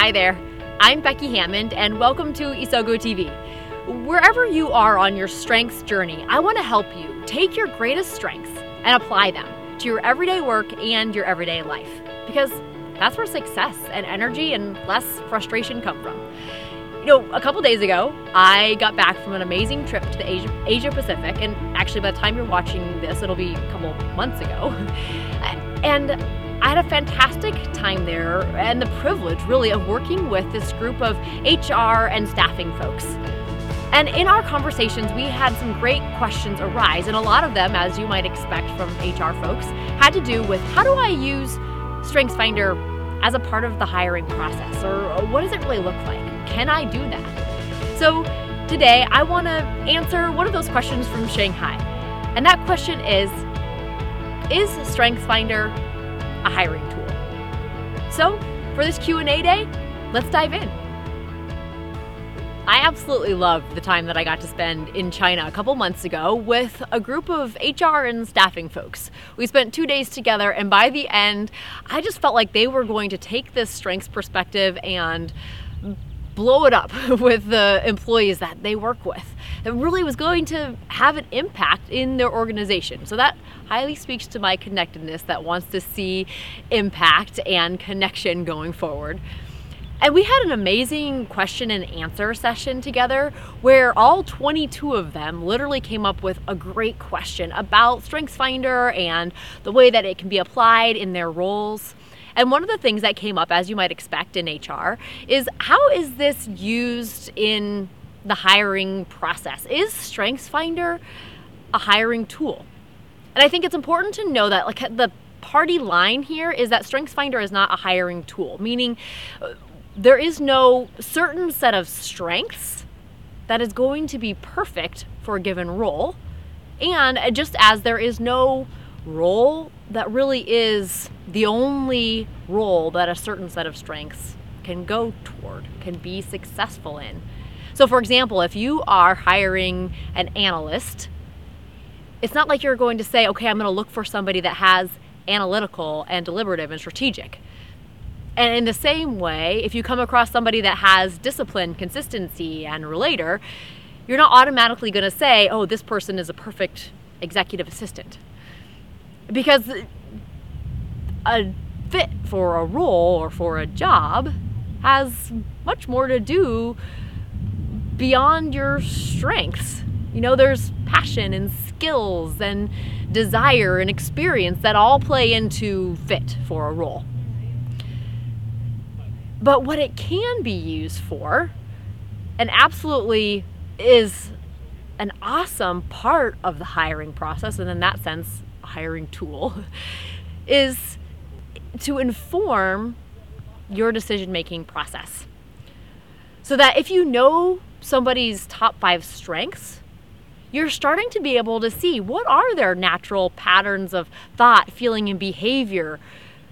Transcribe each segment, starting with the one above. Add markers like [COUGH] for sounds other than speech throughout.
Hi there, I'm Becky Hammond, and welcome to Isogo TV. Wherever you are on your strengths journey, I want to help you take your greatest strengths and apply them to your everyday work and your everyday life. Because that's where success and energy and less frustration come from. You know, a couple days ago, I got back from an amazing trip to the Asia, Asia Pacific, and actually, by the time you're watching this, it'll be a couple months ago. [LAUGHS] And I had a fantastic time there and the privilege, really, of working with this group of HR and staffing folks. And in our conversations, we had some great questions arise, and a lot of them, as you might expect from HR folks, had to do with how do I use StrengthsFinder as a part of the hiring process, or what does it really look like? Can I do that? So today, I want to answer one of those questions from Shanghai, and that question is: Is StrengthsFinder a hiring tool? So for this Q&A day, let's dive in. I absolutely loved the time that I got to spend in China a couple months ago with a group of HR and staffing folks. We spent two days together, and by the end, I just felt like they were going to take this strengths perspective and blow it up [LAUGHS] with the employees that they work with. It really was going to have an impact in their organization. So that highly speaks to my connectedness that wants to see impact and connection going forward. And we had an amazing question and answer session together where all 22 of them literally came up with a great question about StrengthsFinder and the way that it can be applied in their roles. And one of the things that came up, as you might expect in HR, is how is this used in the hiring process? Is StrengthsFinder a hiring tool? And I think it's important to know that like the party line here is that StrengthsFinder is not a hiring tool, meaning uh, there is no certain set of strengths that is going to be perfect for a given role. And uh, just as there is no role that really is the only role that a certain set of strengths can go toward, can be successful in. So, for example, if you are hiring an analyst, it's not like you're going to say, okay, I'm going to look for somebody that has analytical and deliberative and strategic. And in the same way, if you come across somebody that has discipline, consistency, and relator, you're not automatically going to say, oh, this person is a perfect executive assistant. Because a fit for a role or for a job has much more to do beyond your strengths. You know, there's passion and skills and desire and experience that all play into fit for a role. But what it can be used for, and absolutely is an awesome part of the hiring process, and in that sense, hiring tool, is to inform your decision making process. So that if you know somebody's top five strengths, you're starting to be able to see what are their natural patterns of thought, feeling, and behavior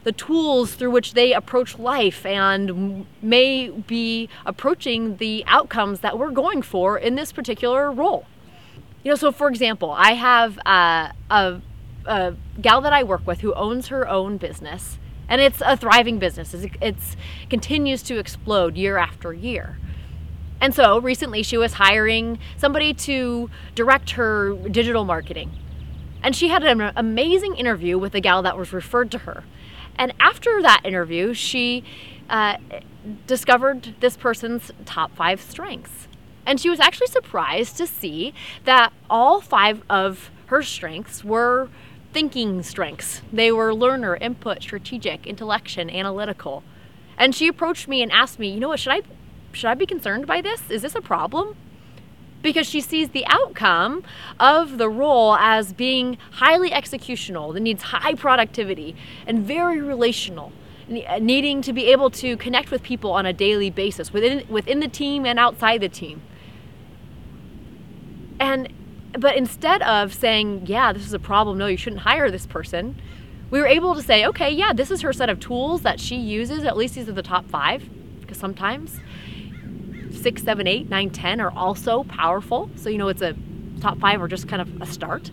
the tools through which they approach life and may be approaching the outcomes that we're going for in this particular role. You know, so for example, I have uh, a, a gal that I work with who owns her own business, and it's a thriving business. It's, it's continues to explode year after year. And so recently she was hiring somebody to direct her digital marketing. And she had an amazing interview with a gal that was referred to her. And after that interview, she uh, discovered this person's top five strengths. And she was actually surprised to see that all five of her strengths were thinking strengths. They were learner, input, strategic, intellection, analytical. And she approached me and asked me, you know what, should I should I be concerned by this? Is this a problem? because she sees the outcome of the role as being highly executional, that needs high productivity and very relational uh, needing to be able to connect with people on a daily basis within within the team and outside the team. And but instead of saying, yeah, this is a problem, no, you shouldn't hire this person, we were able to say, okay, yeah, this is her set of tools that she uses, at least these are the top 5 because sometimes six, seven, eight, nine, ten are also powerful. So, you know, it's a top five or just kind of a start.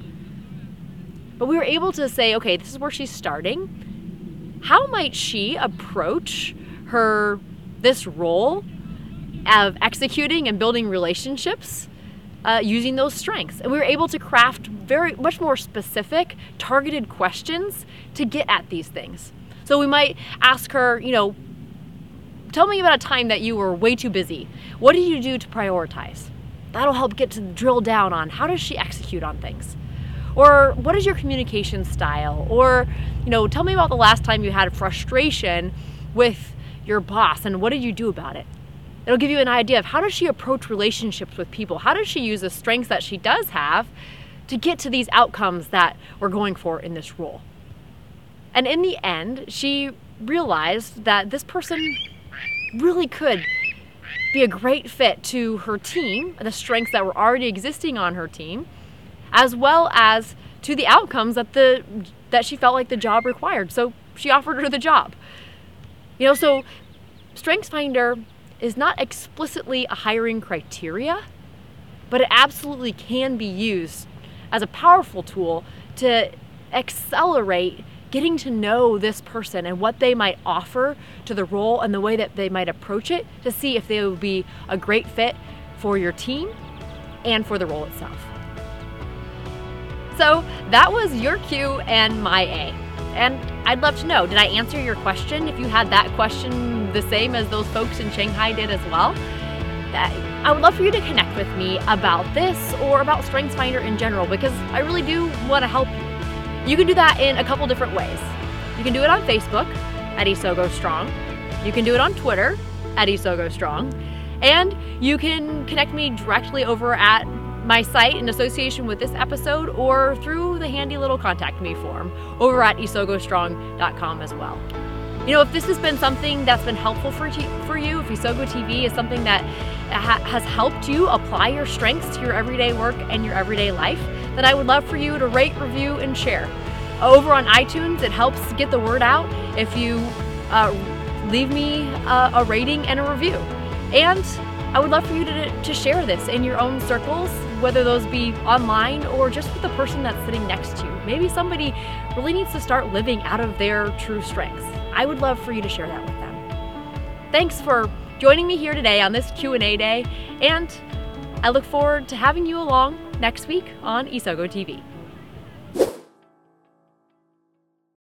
But we were able to say, okay, this is where she's starting. How might she approach her this role of executing and building relationships uh, using those strengths. And we were able to craft very much more specific, targeted questions to get at these things. So we might ask her, you know, tell me about a time that you were way too busy. What did you do to prioritize? That'll help get to drill down on how does she execute on things. Or what is your communication style? Or, you know, tell me about the last time you had frustration with your boss and what did you do about it? It'll give you an idea of how does she approach relationships with people? How does she use the strengths that she does have to get to these outcomes that we're going for in this role? And in the end, she realized that this person really could be a great fit to her team, the strengths that were already existing on her team, as well as to the outcomes that the that she felt like the job required. So she offered her the job. You know, so StrengthsFinder is not explicitly a hiring criteria, but it absolutely can be used as a powerful tool to accelerate getting to know this person and what they might offer to the role and the way that they might approach it to see if they would be a great fit for your team and for the role itself. So that was your Q and my A. And I'd love to know did I answer your question? If you had that question the same as those folks in Shanghai did as well, I would love for you to connect with me about this or about StrengthsFinder in general because I really do want to help you. You can do that in a couple different ways. You can do it on Facebook at Isogo Strong. You can do it on Twitter at Isogo Strong. And you can connect me directly over at my site in association with this episode or through the handy little contact me form over at isogostrong.com as well. You know, if this has been something that's been helpful for, t- for you, if Isogo TV is something that ha- has helped you apply your strengths to your everyday work and your everyday life, then I would love for you to rate, review, and share. Over on iTunes, it helps get the word out if you uh, leave me a, a rating and a review. And I would love for you to, to share this in your own circles, whether those be online or just with the person that's sitting next to you. Maybe somebody really needs to start living out of their true strengths. I would love for you to share that with them. Thanks for joining me here today on this Q&A day, and I look forward to having you along next week on Isogo TV.